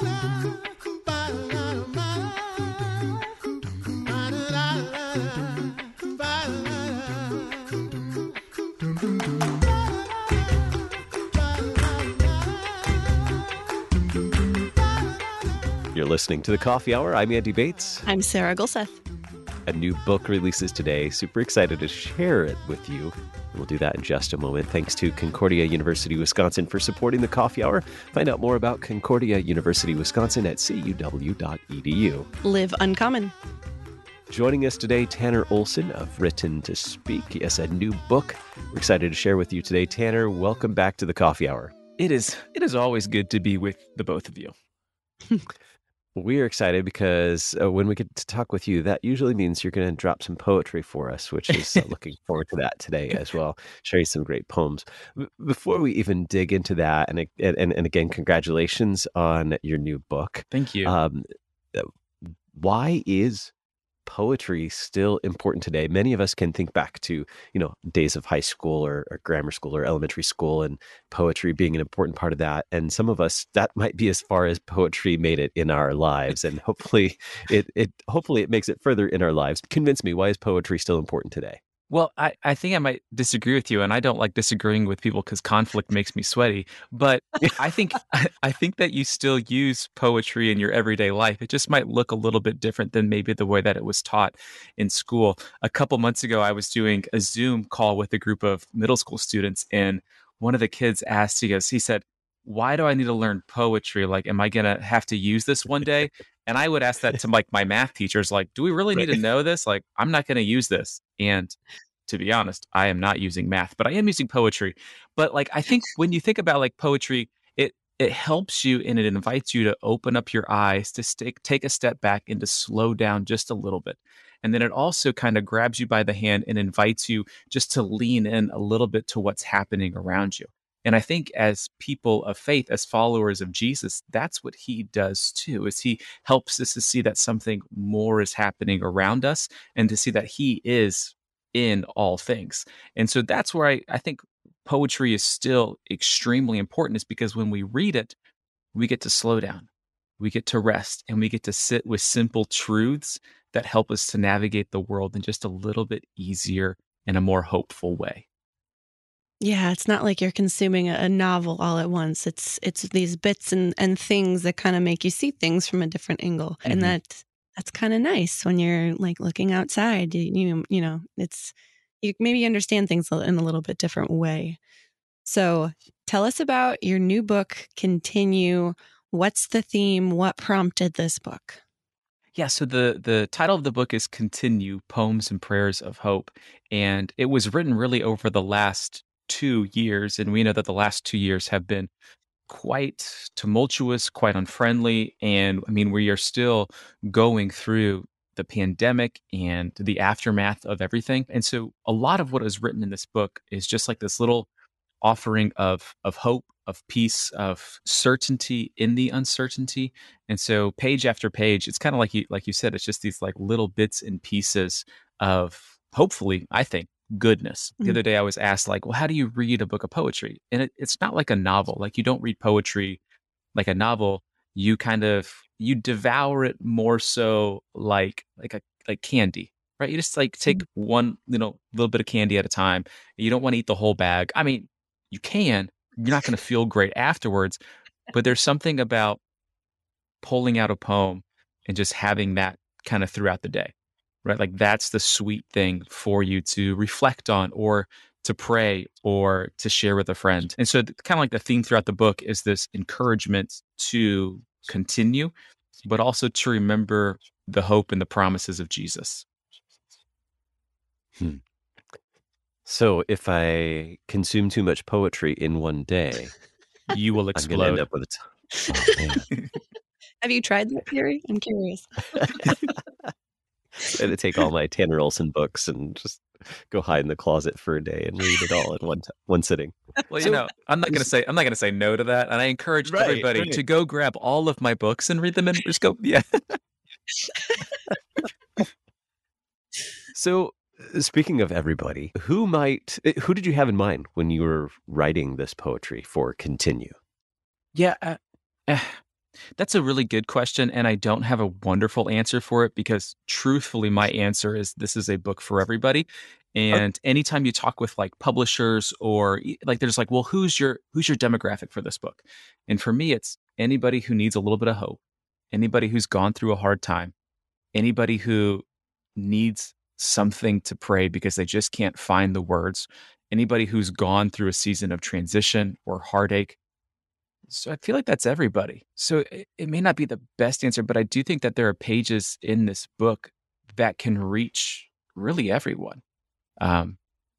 You're listening to the Coffee Hour. I'm Andy Bates. I'm Sarah Gulseth. A new book releases today. Super excited to share it with you. We'll do that in just a moment. Thanks to Concordia University Wisconsin for supporting the Coffee Hour. Find out more about Concordia University Wisconsin at cuw.edu. Live uncommon. Joining us today, Tanner Olson of Written to Speak. He has a new book we're excited to share with you today. Tanner, welcome back to the Coffee Hour. It is it is always good to be with the both of you. We are excited because uh, when we get to talk with you, that usually means you're going to drop some poetry for us, which is uh, looking forward to that today as well. Share some great poems. Before we even dig into that, and, and and again, congratulations on your new book. Thank you. Um, uh, why is poetry still important today? Many of us can think back to, you know, days of high school or, or, grammar school or elementary school and poetry being an important part of that. And some of us that might be as far as poetry made it in our lives. And hopefully it it hopefully it makes it further in our lives. Convince me, why is poetry still important today? Well, I, I think I might disagree with you, and I don't like disagreeing with people because conflict makes me sweaty. But I think I think that you still use poetry in your everyday life. It just might look a little bit different than maybe the way that it was taught in school. A couple months ago, I was doing a Zoom call with a group of middle school students, and one of the kids asked, he goes, he said, "Why do I need to learn poetry? Like, am I gonna have to use this one day?" And I would ask that to like my math teachers, like, do we really need to know this? Like, I'm not going to use this. And to be honest, I am not using math, but I am using poetry. But like, I think when you think about like poetry, it it helps you and it invites you to open up your eyes to stick, take a step back and to slow down just a little bit. And then it also kind of grabs you by the hand and invites you just to lean in a little bit to what's happening around you. And I think as people of faith, as followers of Jesus, that's what he does too, is he helps us to see that something more is happening around us and to see that he is in all things. And so that's where I, I think poetry is still extremely important, is because when we read it, we get to slow down, we get to rest, and we get to sit with simple truths that help us to navigate the world in just a little bit easier and a more hopeful way. Yeah, it's not like you're consuming a novel all at once. It's it's these bits and and things that kind of make you see things from a different angle, mm-hmm. and that that's kind of nice when you're like looking outside. You, you you know, it's you maybe understand things in a little bit different way. So, tell us about your new book, Continue. What's the theme? What prompted this book? Yeah, so the the title of the book is Continue: Poems and Prayers of Hope, and it was written really over the last two years, and we know that the last two years have been quite tumultuous, quite unfriendly, and I mean we are still going through the pandemic and the aftermath of everything. And so a lot of what is written in this book is just like this little offering of of hope, of peace, of certainty in the uncertainty. And so page after page, it's kind of like you like you said, it's just these like little bits and pieces of hopefully, I think, goodness. The mm-hmm. other day I was asked, like, well, how do you read a book of poetry? And it, it's not like a novel. Like you don't read poetry like a novel. You kind of you devour it more so like like a like candy, right? You just like take mm-hmm. one, you know, little bit of candy at a time. You don't want to eat the whole bag. I mean, you can. You're not going to feel great afterwards, but there's something about pulling out a poem and just having that kind of throughout the day right? Like that's the sweet thing for you to reflect on or to pray or to share with a friend. And so, kind of like the theme throughout the book is this encouragement to continue, but also to remember the hope and the promises of Jesus. Hmm. So, if I consume too much poetry in one day, you will explode. end up with a t- oh, Have you tried that theory? I'm curious. and to take all my Tanner Olson books and just go hide in the closet for a day and read it all in one t- one sitting. Well, you know, I'm not gonna say I'm not gonna say no to that, and I encourage right, everybody right. to go grab all of my books and read them and just go, yeah. so, uh, speaking of everybody, who might eh, who did you have in mind when you were writing this poetry for Continue? Yeah, uh, uh, That's a really good question. And I don't have a wonderful answer for it because truthfully, my answer is this is a book for everybody. And okay. anytime you talk with like publishers or like there's like, well, who's your who's your demographic for this book? And for me, it's anybody who needs a little bit of hope, anybody who's gone through a hard time, anybody who needs something to pray because they just can't find the words, anybody who's gone through a season of transition or heartache. So I feel like that's everybody. So it, it may not be the best answer, but I do think that there are pages in this book that can reach really everyone. Um,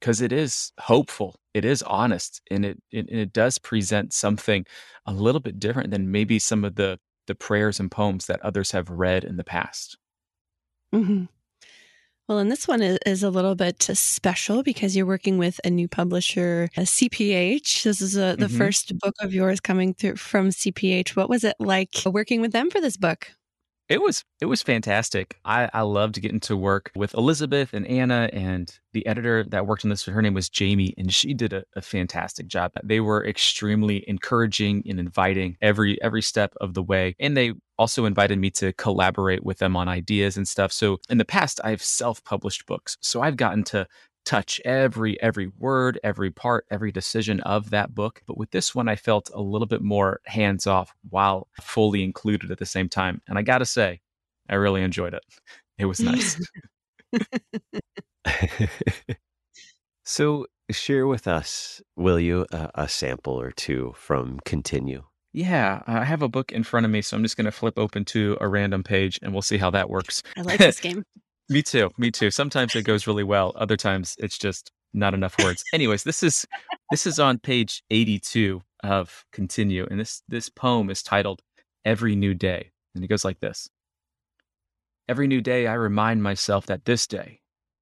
because it is hopeful, it is honest, and it, it and it does present something a little bit different than maybe some of the the prayers and poems that others have read in the past. Mm-hmm. Well, and this one is, a little bit special because you're working with a new publisher, CPH. This is a, the mm-hmm. first book of yours coming through from CPH. What was it like working with them for this book? It was it was fantastic. I, I loved getting to work with Elizabeth and Anna and the editor that worked on this. Her name was Jamie, and she did a, a fantastic job. They were extremely encouraging and inviting every every step of the way, and they also invited me to collaborate with them on ideas and stuff. So in the past, I've self published books, so I've gotten to touch every every word every part every decision of that book. But with this one i felt a little bit more hands off while fully included at the same time. And i gotta say i really enjoyed it. It was nice. So share with us will you a, a sample or two from continue? Yeah, I have a book in front of me, so I'm just going to flip open to a random page and we'll see how that works. I like this game. Me too. Me too. Sometimes it goes really well. Other times it's just not enough words. Anyways, this is this is on page 82 of Continue, and this this poem is titled Every New Day, and it goes like this: Every new day, I remind myself that this day,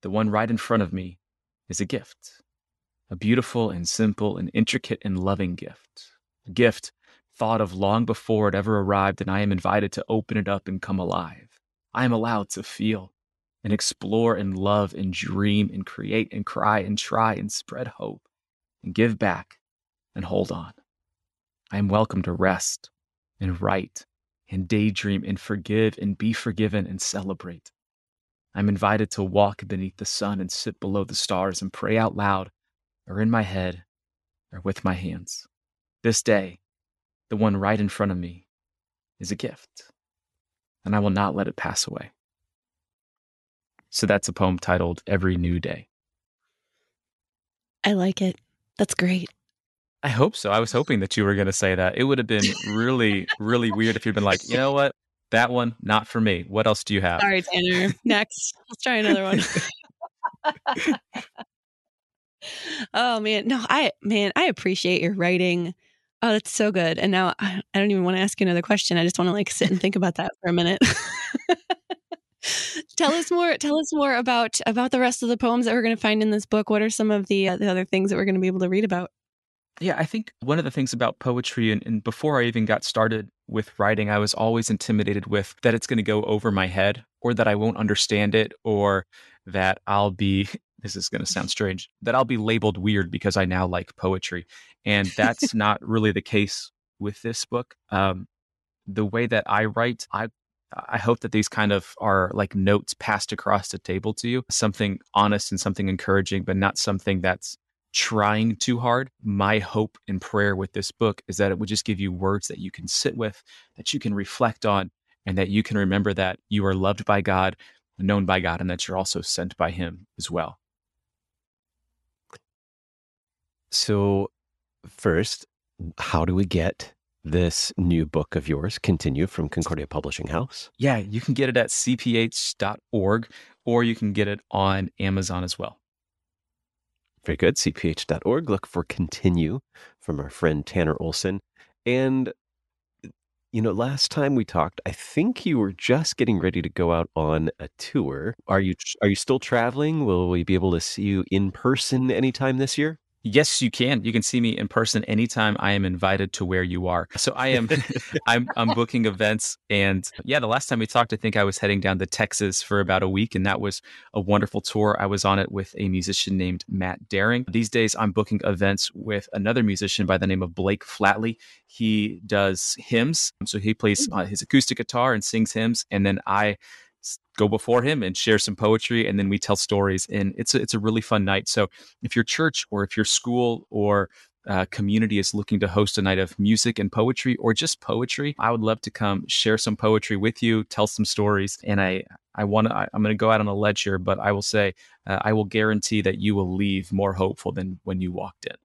the one right in front of me, is a gift, a beautiful and simple and intricate and loving gift, a gift thought of long before it ever arrived, and I am invited to open it up and come alive. I am allowed to feel and explore and love and dream and create and cry and try and spread hope and give back and hold on. I am welcome to rest and write and daydream and forgive and be forgiven and celebrate. I'm invited to walk beneath the sun and sit below the stars and pray out loud or in my head or with my hands. This day, the one right in front of me, is a gift, and I will not let it pass away. So that's a poem titled Every New Day. I like it. That's great. I hope so. I was hoping that you were going to say that. It would have been really, really weird if you'd been like, you know what? That one, not for me. What else do you have? Sorry, Tanner. Next. Let's try another one. oh man. No, I man, I appreciate your writing. Oh, that's so good. And now I, I don't even want to ask you another question. I just want to like sit and think about that for a minute tell us more tell us more about about the rest of the poems that we're going to find in this book. What are some of the uh, the other things that we're going to be able to read about? Yeah i think one of the things about poetry and, and before i even got started with writing i was always intimidated with that it's going to go over my head or that i won't understand it or that i'll be this is going to sound strange that i'll be labeled weird because i now like poetry. And that's not really the case with this book. Um, the way that I write, I I hope that these kind of are like notes passed across the table to you, something honest and something encouraging, but not something that's trying too hard. My hope and prayer with this book is that it would just give you words that you can sit with, that you can reflect on, and that you can remember that you are loved by God, known by God, and that you're also sent by Him as well. So, first, how do we get this new book of yours continue from Concordia Publishing House? Yeah, you can get it at cph.org or you can get it on Amazon as well. Very good. cph.org. Look for continue from our friend Tanner Olson. And you know, last time we talked, I think you were just getting ready to go out on a tour. Are you are you still traveling? Will we be able to see you in person anytime this year? Yes, you can. You can see me in person anytime I am invited to where you are. So I am I'm I'm booking events and yeah, the last time we talked I think I was heading down to Texas for about a week and that was a wonderful tour. I was on it with a musician named Matt Daring. These days I'm booking events with another musician by the name of Blake Flatley. He does hymns. So he plays uh, his acoustic guitar and sings hymns and then I go before him and share some poetry and then we tell stories and it's a, it's a really fun night. So if your church or if your school or uh, community is looking to host a night of music and poetry or just poetry i would love to come share some poetry with you tell some stories and i i want to i'm going to go out on a ledge here but i will say uh, i will guarantee that you will leave more hopeful than when you walked in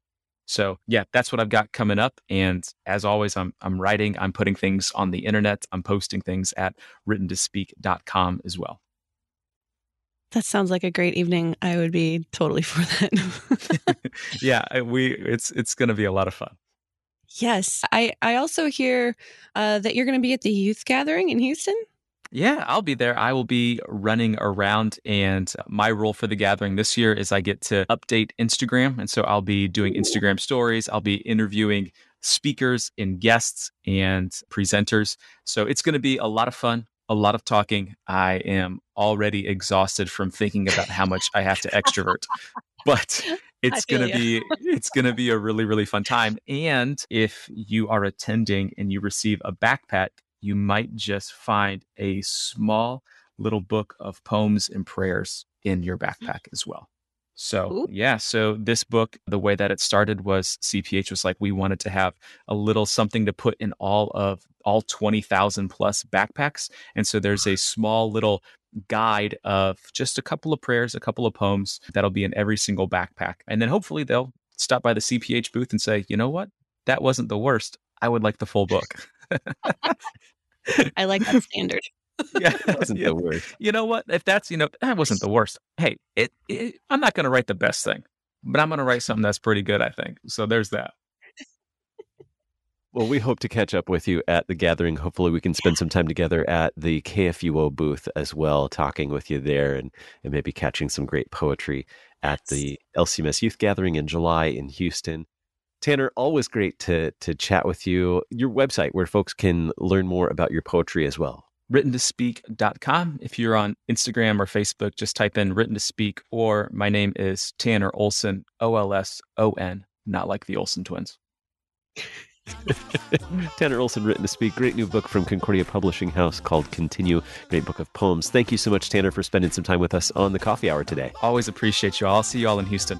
so yeah, that's what I've got coming up. And as always, I'm I'm writing, I'm putting things on the internet, I'm posting things at writtentospeak.com as well. That sounds like a great evening. I would be totally for that. yeah, we it's it's going to be a lot of fun. Yes, I I also hear uh, that you're going to be at the youth gathering in Houston. Yeah, I'll be there. I will be running around, and my role for the gathering this year is I get to update Instagram. And so I'll be doing Instagram stories, I'll be interviewing speakers and guests and presenters. So it's going to be a lot of fun, a lot of talking. I am already exhausted from thinking about how much I have to extrovert. But it's going to be it's going to be a really really fun time and if you are attending and you receive a backpack you might just find a small little book of poems and prayers in your mm-hmm. backpack as well. So, Ooh. yeah, so this book, the way that it started was CPH was like, we wanted to have a little something to put in all of all 20,000 plus backpacks. And so there's a small little guide of just a couple of prayers, a couple of poems that'll be in every single backpack. And then hopefully they'll stop by the CPH booth and say, you know what? That wasn't the worst. I would like the full book. I like that standard. yeah, that wasn't yeah. the worst. You know what? If that's you know that wasn't the worst. Hey, it, it I'm not going to write the best thing, but I'm going to write something that's pretty good. I think so. There's that. Well, we hope to catch up with you at the gathering. Hopefully, we can spend some time together at the KFUO booth as well, talking with you there and, and maybe catching some great poetry at the LCMS Youth Gathering in July in Houston. Tanner, always great to to chat with you. Your website where folks can learn more about your poetry as well. Writtentospeak.com. If you're on Instagram or Facebook, just type in written to speak, or my name is Tanner Olson, O L S O N, not like the Olsen twins. Tanner Olson, Written to Speak. Great new book from Concordia Publishing House called Continue. Great book of poems. Thank you so much, Tanner, for spending some time with us on the coffee hour today. Always appreciate you all. I'll see you all in Houston.